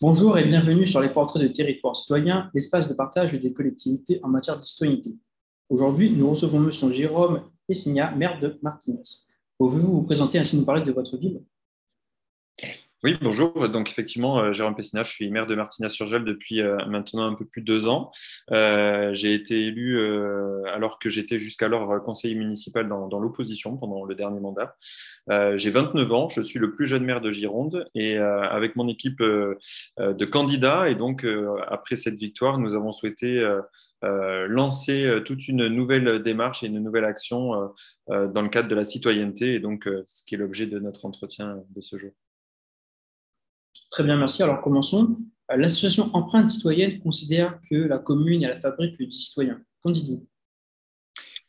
Bonjour et bienvenue sur les portraits de territoire citoyen, l'espace de partage des collectivités en matière de citoyenneté. Aujourd'hui, nous recevons M. Jérôme Essigna, maire de Martinez. Pouvez-vous vous présenter ainsi nous parler de votre ville? Oui, bonjour. Donc, effectivement, euh, Jérôme Pessina, je suis maire de Martinez-sur-Gel depuis euh, maintenant un peu plus de deux ans. Euh, j'ai été élu alors que j'étais jusqu'alors conseiller municipal dans, l'opposition pendant le dernier mandat. j'ai 29 ans, je suis le plus jeune maire de Gironde et avec mon équipe de candidats, et donc après cette victoire, nous avons souhaité lancer toute une nouvelle démarche et une nouvelle action dans le cadre de la citoyenneté, et donc ce qui est l'objet de notre entretien de ce jour. Très bien, merci. Alors commençons. L'association Empreinte citoyenne considère que la commune est la fabrique du citoyen. Qu'en dites-vous?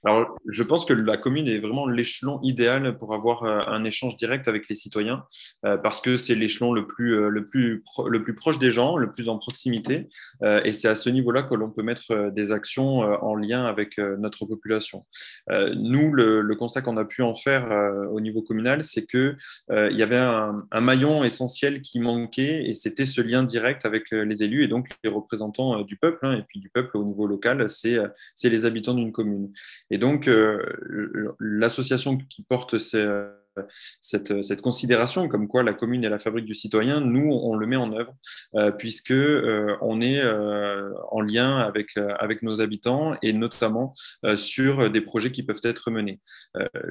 Alors, je pense que la commune est vraiment l'échelon idéal pour avoir euh, un échange direct avec les citoyens, euh, parce que c'est l'échelon le plus, euh, le, plus le plus proche des gens, le plus en proximité, et c'est à ce niveau-là que l'on peut mettre des actions en lien avec notre population. Nous, le, constat qu'on a pu en faire au niveau communal, c'est qu'il il y avait un, maillon essentiel qui manquait, et c'était ce lien direct avec les élus et donc les représentants du peuple, hein, et puis du peuple au niveau local, c'est les habitants d'une commune. Donc, euh, l'association qui porte ces, cette, cette, considération comme quoi la commune est la fabrique du citoyen, nous, on le met en œuvre euh, puisque euh, on est euh, en lien avec, euh, nos habitants et notamment euh, sur des projets qui peuvent être menés.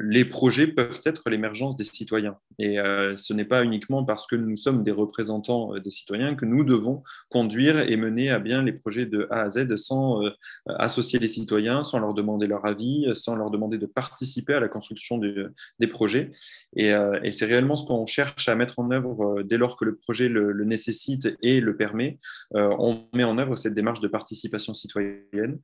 les projets peuvent être l'émergence des citoyens et ce n'est pas uniquement parce que nous sommes des représentants des citoyens que nous devons conduire et mener à bien les projets de A à Z sans associer les citoyens, sans leur demander leur avis, sans leur demander de participer à la construction des projets. Euh, et, c'est réellement ce qu'on cherche à mettre en œuvre euh, dès lors que le projet le, nécessite et le permet. Euh, on met en œuvre cette démarche de participation citoyenne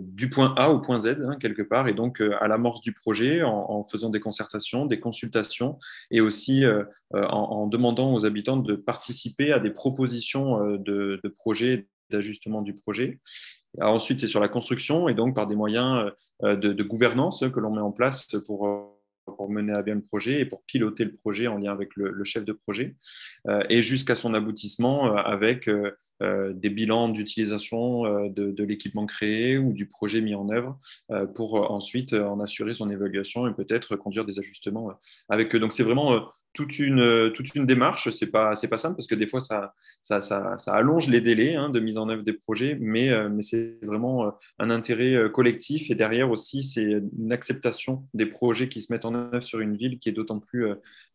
du point A au point Z, hein, quelque part, et donc à l'amorce du projet en, faisant des concertations, des consultations et aussi en, demandant aux habitants de participer à des propositions de, projets d'ajustement du projet. ensuite, c'est sur la construction et donc par des moyens de, de gouvernance que l'on met en place pour pour mener à bien le projet et pour piloter le projet en lien avec le, chef de projet, euh, et jusqu'à son aboutissement euh, avec euh, des bilans d'utilisation de, de l'équipement créé ou du projet mis en œuvre pour ensuite en assurer son évaluation et peut-être conduire des ajustements avec eux. Donc c'est vraiment toute une, toute une démarche. Ce n'est pas, pas simple parce que des fois, ça, ça, ça, allonge les délais hein, de mise en œuvre des projets, mais, euh, mais c'est vraiment euh, un intérêt euh, collectif. Et derrière aussi, c'est une acceptation des projets qui se mettent en œuvre sur une ville qui est d'autant plus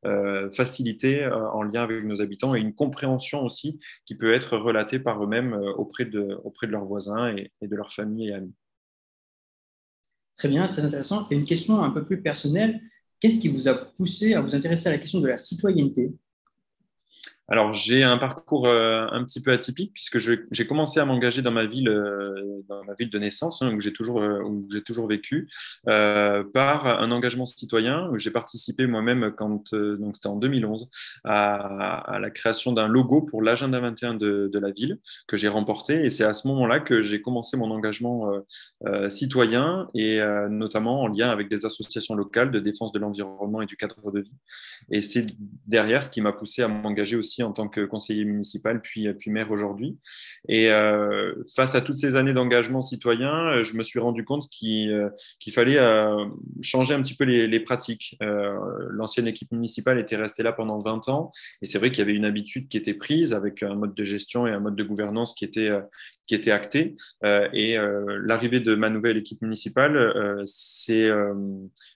euh, facilitée en lien avec nos habitants et une compréhension aussi qui peut être relatée par eux-mêmes auprès de, auprès de leurs voisins et, et de leurs familles et amis. Très bien, très intéressant. Et une question un peu plus personnelle. Qu'est-ce qui vous a poussé à vous intéresser à la question de la citoyenneté? Alors, j'ai un parcours euh, un petit peu atypique puisque j'ai commencé à m'engager dans ma ville, euh, dans ma ville de naissance, hein, où j'ai toujours, euh, j'ai toujours vécu, par un engagement citoyen. J'ai participé moi-même quand, donc c'était en 2011, à, la création d'un logo pour l'agenda 21 de, de, la ville que j'ai remporté. Et c'est à ce moment-là que j'ai commencé mon engagement citoyen et notamment en lien avec des associations locales de défense de l'environnement et du cadre de vie. Et c'est derrière ce qui m'a poussé à m'engager aussi en tant que conseiller municipal, puis, puis maire aujourd'hui. Et euh, face à toutes ces années d'engagement citoyen, euh, je me suis rendu compte qu'il euh, fallait changer un petit peu les, pratiques. L'ancienne équipe municipale était restée là pendant 20 ans, et c'est vrai qu'il y avait une habitude qui était prise avec un mode de gestion et un mode de gouvernance qui était, qui était acté. et l'arrivée de ma nouvelle équipe municipale s'est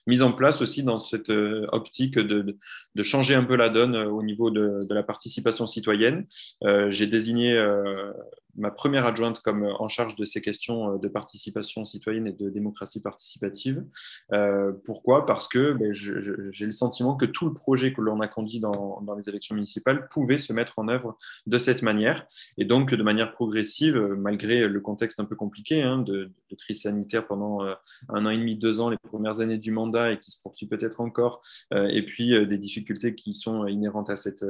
mise en place aussi dans cette optique de, de, changer un peu la donne au niveau de, de la partie participation citoyenne. Euh, j'ai désigné euh, ma première adjointe comme euh, en charge de ces questions euh, de participation citoyenne et de démocratie participative. Euh, pourquoi? Parce que ben, j'ai le sentiment que tout le projet que l'on a conduit dans, les élections municipales pouvait se mettre en œuvre de cette manière et donc de manière progressive, malgré le contexte un peu compliqué hein, de, crise sanitaire pendant un an et demi, deux ans, les premières années du mandat et qui se poursuit peut-être encore, et puis des difficultés qui sont inhérentes à cette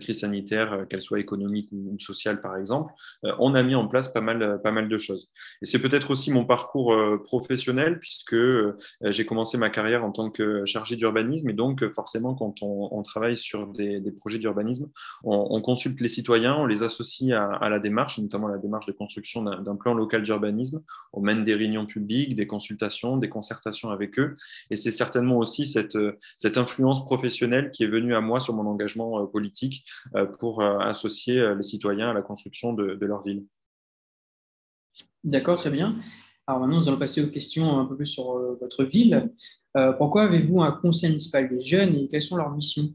crise sanitaire, qu'elle soit économique ou sociale par exemple. On a mis en place pas mal, pas mal de choses. Et c'est peut-être aussi mon parcours professionnel, puisque j'ai commencé ma carrière en tant que chargé d'urbanisme. Et donc, forcément, quand on, travaille sur des, projets d'urbanisme, on, consulte les citoyens, on les associe à, la démarche, notamment la démarche de construction d'un plan local d'urbanisme. On mène des réunions publiques, des consultations, des concertations avec eux. Et c'est certainement aussi cette, influence professionnelle qui est venue à moi sur mon engagement euh, politique euh, pour euh, associer les citoyens à la construction de, leur ville. D'accord, très bien. Alors maintenant, nous allons passer aux questions un peu plus sur votre ville. pourquoi avez-vous un conseil municipal des jeunes et quelles sont leurs missions?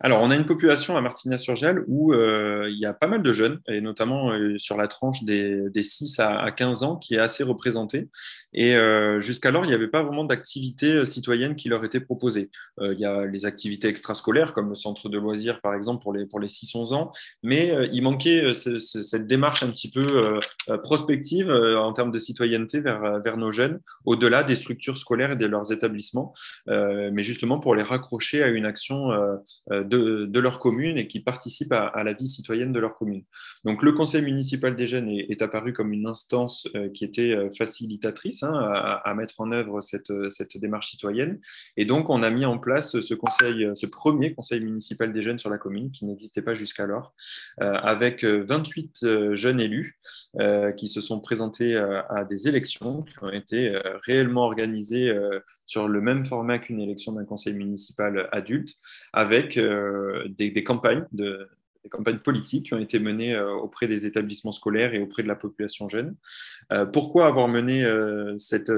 Alors, on a une population à Martignas-sur-Gel où euh, il y a pas mal de jeunes, et notamment euh, sur la tranche des, 6 à, 15 ans, qui est assez représentée. Et euh, jusqu'alors, il n'y avait pas vraiment d'activité citoyenne qui leur était proposée. il y a les activités extrascolaires, comme le centre de loisirs, par exemple, pour les, pour les 6-11 ans, mais il manquait cette démarche un petit peu prospective en termes de citoyenneté vers, vers nos jeunes, au-delà des structures scolaires et de leurs établissements, mais justement pour les raccrocher à une action de, leur commune et qui participent à, la vie citoyenne de leur commune. Donc le conseil municipal des jeunes est, apparu comme une instance euh, qui était euh, facilitatrice hein, à, mettre en œuvre cette, cette, démarche citoyenne. Et donc on a mis en place ce conseil, ce premier conseil municipal des jeunes sur la commune qui n'existait pas jusqu'alors, euh, avec 28 jeunes élus qui se sont présentés à des élections qui ont été réellement organisées sur le même format qu'une élection d'un conseil municipal adulte, avec euh, des, des, campagnes de, campagnes politiques qui ont été menées euh, auprès des établissements scolaires et auprès de la population jeune. Euh, pourquoi avoir mené euh, cette,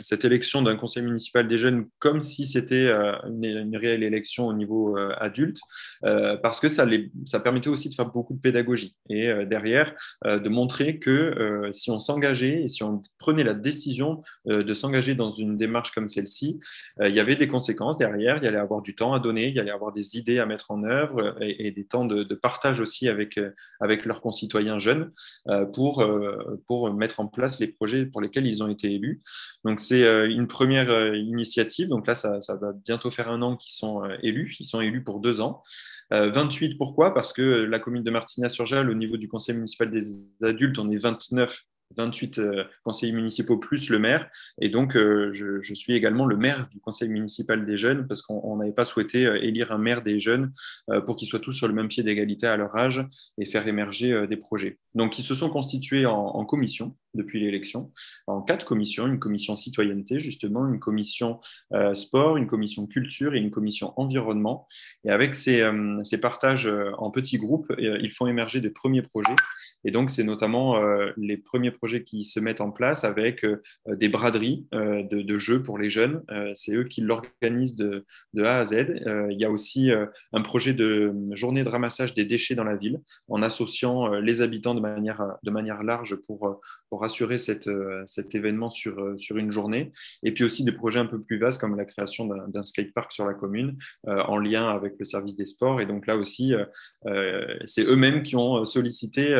cette élection d'un conseil municipal des jeunes comme si c'était une, réelle élection au niveau adulte? Parce que ça, les, ça permettait aussi de faire beaucoup de pédagogie et derrière de montrer que si on s'engageait et si on prenait la décision de s'engager dans une démarche comme celle-ci, il y avait des conséquences derrière, il y allait avoir du temps à donner, il y allait avoir des idées à mettre en œuvre et des temps de de, partage aussi avec, euh, avec leurs concitoyens jeunes euh, pour, euh, pour mettre en place les projets pour lesquels ils ont été élus. Donc c'est une première initiative. Donc là, ça, va bientôt faire un an qu'ils sont élus. Ils sont élus pour deux ans. 28, pourquoi? Parce que la commune de Martina-sur-Jalles, au niveau du conseil municipal des adultes, on est 29 28 euh, conseillers municipaux plus le maire. Et donc, euh, je, suis également le maire du conseil municipal des jeunes parce qu'on n'avait pas souhaité euh, élire un maire des jeunes pour qu'ils soient tous sur le même pied d'égalité à leur âge et faire émerger des projets. Donc, ils se sont constitués en, commission depuis l'élection, en quatre commissions, une commission citoyenneté, justement, une commission sport, une commission culture et une commission environnement. Et avec ces, ces partages en petits groupes, ils font émerger des premiers projets. Et donc, c'est notamment les premiers projets qui se mettent en place avec euh, des braderies euh, de, jeux pour les jeunes. Euh, c'est eux qui l'organisent de, A à Z. il y a aussi un projet de journée de ramassage des déchets dans la ville en associant les habitants de manière, de manière large pour, pour assurer cette, cet événement sur, sur une journée. Et puis aussi des projets un peu plus vastes comme la création d'un skatepark sur la commune en lien avec le service des sports. Et donc là aussi, c'est eux-mêmes qui ont sollicité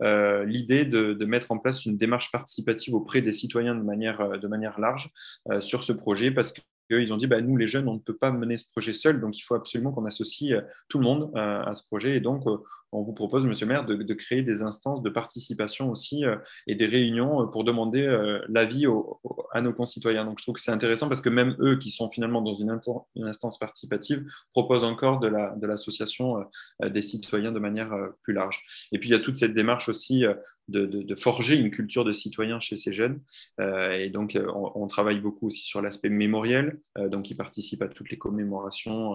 euh, l'idée de, mettre en place une démarche participative auprès des citoyens de manière, euh, large euh, sur ce projet parce que ils ont dit, bah, nous les jeunes, on ne peut pas mener ce projet seul, donc il faut absolument qu'on associe tout le monde à ce projet. Et donc, on vous propose, Monsieur le maire, de, créer des instances de participation aussi et des réunions pour demander l'avis à nos concitoyens. Donc, je trouve que c'est intéressant parce que même eux, qui sont finalement dans une, instance participative, proposent encore de l'association des citoyens de manière plus large. Et puis, il y a toute cette démarche aussi de, forger une culture de citoyen chez ces jeunes. et donc, on, travaille beaucoup aussi sur l'aspect mémoriel, euh, donc ils participent à toutes les commémorations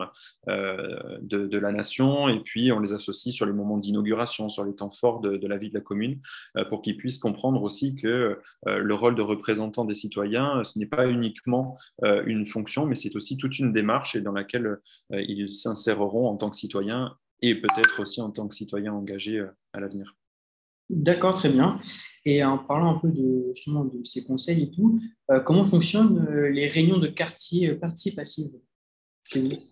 euh, de, la nation, et puis on les associe sur les moments d'inauguration, sur les temps forts de, la vie de la commune, euh, pour qu'ils puissent comprendre aussi que le rôle de représentant des citoyens, ce n'est pas uniquement une fonction, mais c'est aussi toute une démarche et dans laquelle ils s'inséreront en tant que citoyens et peut-être aussi en tant que citoyens engagés à l'avenir. D'accord, très bien. Et en parlant un peu de, justement de ces conseils et tout, euh, comment fonctionnent euh, les réunions de quartier euh, participatives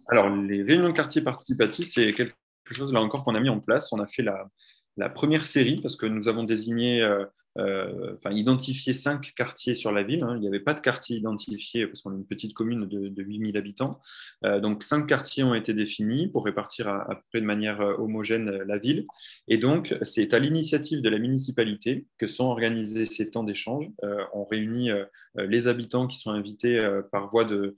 Alors, les réunions de quartier participatives, c'est quelque chose là encore qu'on a mis en place. On a fait la, la première série parce que nous avons désigné enfin, identifié cinq quartiers sur la ville. Hein. Il n'y avait pas de quartier identifié parce qu'on est une petite commune de, de 8000 habitants. donc, cinq quartiers ont été définis pour répartir à, peu près de manière homogène la ville. Et donc, c'est à l'initiative de la municipalité que sont organisés ces temps d'échange. on réunit les habitants qui sont invités par voie de,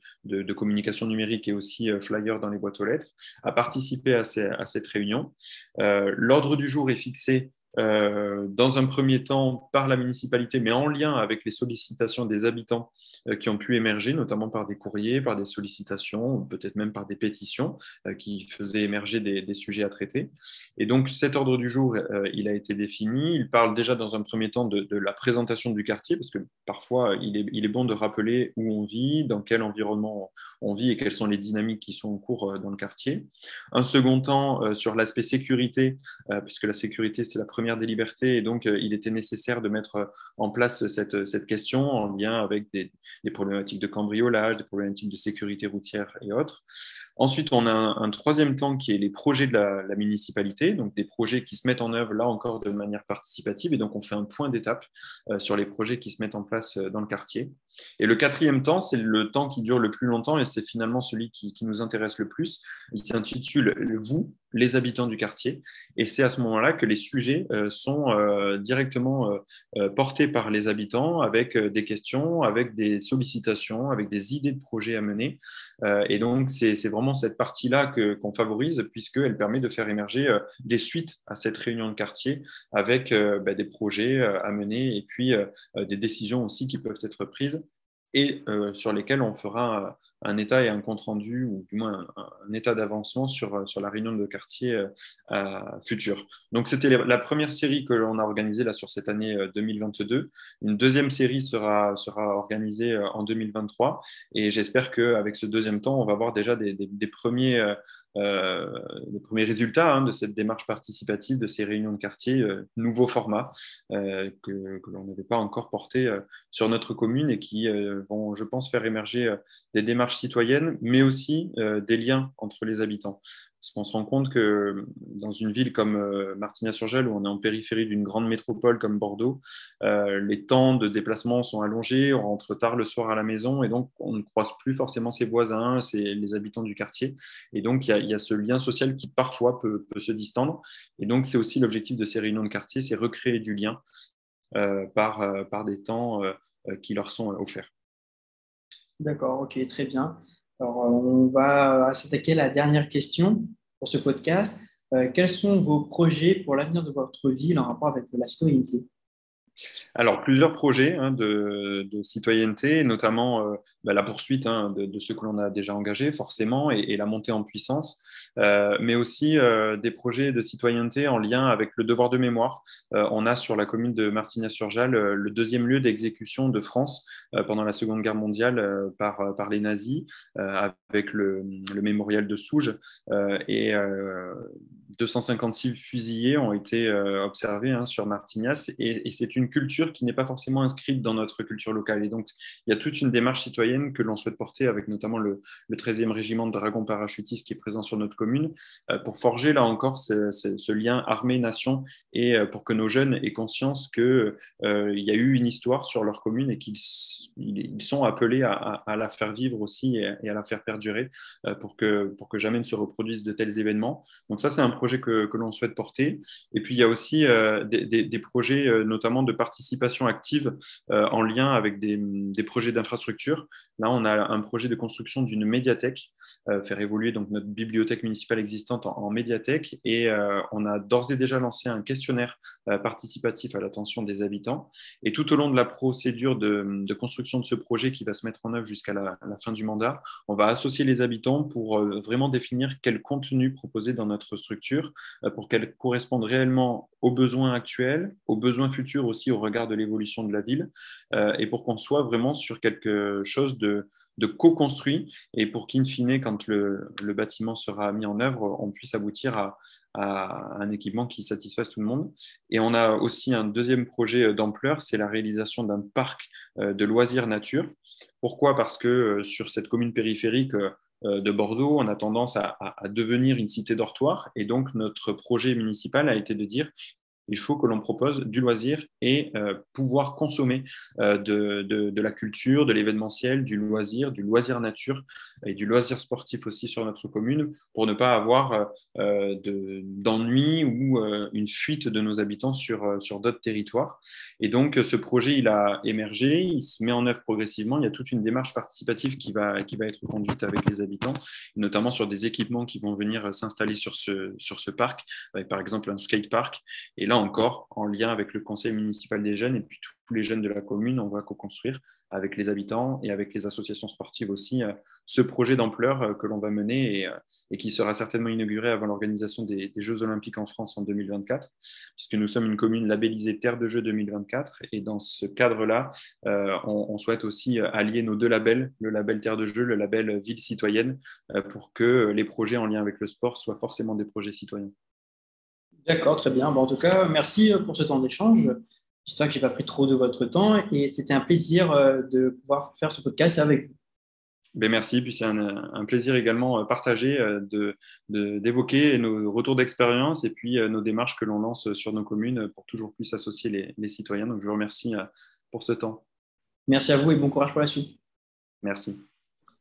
communication numérique et aussi flyers dans les boîtes aux lettres à participer à cette réunion. L'ordre du jour est fixé euh, dans un premier temps par la municipalité, mais en lien avec les sollicitations des habitants euh, qui ont pu émerger, notamment par des courriers, par des sollicitations, peut-être même par des pétitions euh, qui faisaient émerger des, sujets à traiter. Et donc cet ordre du jour, il a été défini. Il parle déjà dans un premier temps de, la présentation du quartier, parce que parfois il est, il est, bon de rappeler où on vit, dans quel environnement on vit et quelles sont les dynamiques qui sont en cours dans le quartier. Un second temps sur l'aspect sécurité, puisque la sécurité c'est la première des libertés et donc euh, il était nécessaire de mettre euh, en place cette, cette question en lien avec des, problématiques de cambriolage, des problématiques de sécurité routière et autres. Ensuite, on a un, troisième temps qui est les projets de la, municipalité, donc des projets qui se mettent en œuvre là encore de manière participative et donc on fait un point d'étape euh, sur les projets qui se mettent en place dans le quartier. Et le quatrième temps, c'est le temps qui dure le plus longtemps et c'est finalement celui qui, nous intéresse le plus. Il s'intitule Vous, les habitants du quartier. Et c'est à ce moment-là que les sujets euh, sont euh, directement euh, portés par les habitants avec des questions, avec des sollicitations, avec des idées de projets à mener. et donc, c'est vraiment cette partie-là qu'on favorise puisqu'elle permet de faire émerger des suites à cette réunion de quartier avec bah, des projets à mener et puis des décisions aussi qui peuvent être prises et euh, sur lesquels on fera un état et un compte rendu, ou du moins un, état d'avancement sur, sur la réunion de quartier euh, future. Donc c'était la première série que l'on a organisée là, sur cette année 2022. Euh, Une deuxième série sera, organisée en 2023 et j'espère qu'avec ce deuxième temps, on va voir déjà des premiers euh, les premiers résultats hein, de cette démarche participative, de ces réunions de quartier, euh, nouveau format euh, que, que l'on n'avait pas encore porté sur notre commune et qui vont, je pense, faire émerger des démarches citoyennes, mais aussi des liens entre les habitants. Parce qu'on se rend compte que dans une ville comme euh, Martignas-sur-Gel, où on est en périphérie d'une grande métropole comme Bordeaux, euh, les temps de déplacement sont allongés, on rentre tard le soir à la maison et donc on ne croise plus forcément ses voisins, c'est les habitants du quartier. Et donc il y, a ce lien social qui parfois peut, se distendre. Et donc c'est aussi l'objectif de ces réunions de quartier, c'est recréer du lien euh, par, par des temps qui leur sont offerts. D'accord, ok, très bien. Alors, on va s'attaquer à la dernière question pour ce podcast. Euh, quels sont vos projets pour l'avenir de votre ville en rapport avec la citoyenneté? Alors, plusieurs projets hein, de, citoyenneté, notamment euh, bah, la poursuite hein, de, ceux que l'on a déjà engagés, forcément, et, la montée en puissance, euh, mais aussi euh, des projets de citoyenneté en lien avec le devoir de mémoire. on a sur la commune de Martignas-sur-Jalles le deuxième lieu d'exécution de France pendant la Seconde Guerre mondiale par, par les nazis, avec le, mémorial de Souges, et 256 fusillés ont été observés hein, sur Martignas, et c'est une culture qui n'est pas forcément inscrite dans notre culture locale. Et donc, il y a toute une démarche citoyenne que l'on souhaite porter avec notamment le, 13e régiment de dragons parachutistes qui est présent sur notre commune euh, pour forger là encore ce, lien armée-nation et euh, pour que nos jeunes aient conscience qu'il euh, y a eu une histoire sur leur commune et qu'ils ils sont appelés à, la faire vivre aussi et, à la faire perdurer pour, que, pour que jamais ne se reproduisent de tels événements. Donc ça, c'est un projet que, que l'on souhaite porter. Et puis, il y a aussi des, des projets, notamment de participation active euh, en lien avec des, projets d'infrastructure. Là, on a un projet de construction d'une médiathèque, euh, faire évoluer donc notre bibliothèque municipale existante en, médiathèque, et euh, on a d'ores et déjà lancé un questionnaire participatif à l'attention des habitants. Et tout au long de la procédure de, construction de ce projet qui va se mettre en œuvre jusqu'à la, fin du mandat, on va associer les habitants pour vraiment définir quel contenu proposer dans notre structure pour qu'elle corresponde réellement aux besoins actuels, aux besoins futurs aussi au regard de l'évolution de la ville euh, et pour qu'on soit vraiment sur quelque chose de, co-construit et pour qu'in fine, quand le, bâtiment sera mis en œuvre, on puisse aboutir à, un équipement qui satisfasse tout le monde. Et on a aussi un deuxième projet d'ampleur, c'est la réalisation d'un parc euh, de loisirs nature. Pourquoi? Parce que euh, sur cette commune périphérique, de Bordeaux, on a tendance à, devenir une cité dortoir. Et donc, notre projet municipal a été de dire il faut que l'on propose du loisir et pouvoir consommer de, de, la culture, de l'événementiel, du loisir, du loisir nature et du loisir sportif aussi sur notre commune pour ne pas avoir d'ennui ou une fuite de nos habitants sur, sur d'autres territoires. Et donc, ce projet, il a émergé, il se met en œuvre progressivement. Il y a toute une démarche participative qui va, qui va être conduite avec les habitants, notamment sur des équipements qui vont venir s'installer sur ce, sur ce parc, avec par exemple un skate park. Et là encore, en lien avec le conseil municipal des jeunes et puis tous les jeunes de la commune, on va co-construire avec les habitants et avec les associations sportives aussi euh, ce projet d'ampleur euh, que l'on va mener euh, et, qui sera certainement inauguré avant l'organisation des, Jeux olympiques en France en 2024, puisque nous sommes une commune labellisée Terre de Jeux 2024. Et dans ce cadre-là, on, souhaite aussi allier nos deux labels, le label Terre de Jeux, le label Ville citoyenne, pour que les projets en lien avec le sport soient forcément des projets citoyens. D'accord, très bien. Bon, en tout cas, merci pour ce temps d'échange. J'espère que je n'ai pas pris trop de votre temps et c'était un plaisir euh, de pouvoir faire ce podcast avec vous. Ben merci, puis c'est un, plaisir également euh, partagé euh, d'évoquer nos retours d'expérience et puis nos démarches que l'on lance sur nos communes pour toujours plus associer les, les citoyens. Donc je vous remercie pour ce temps. Merci à vous et bon courage pour la suite. Merci.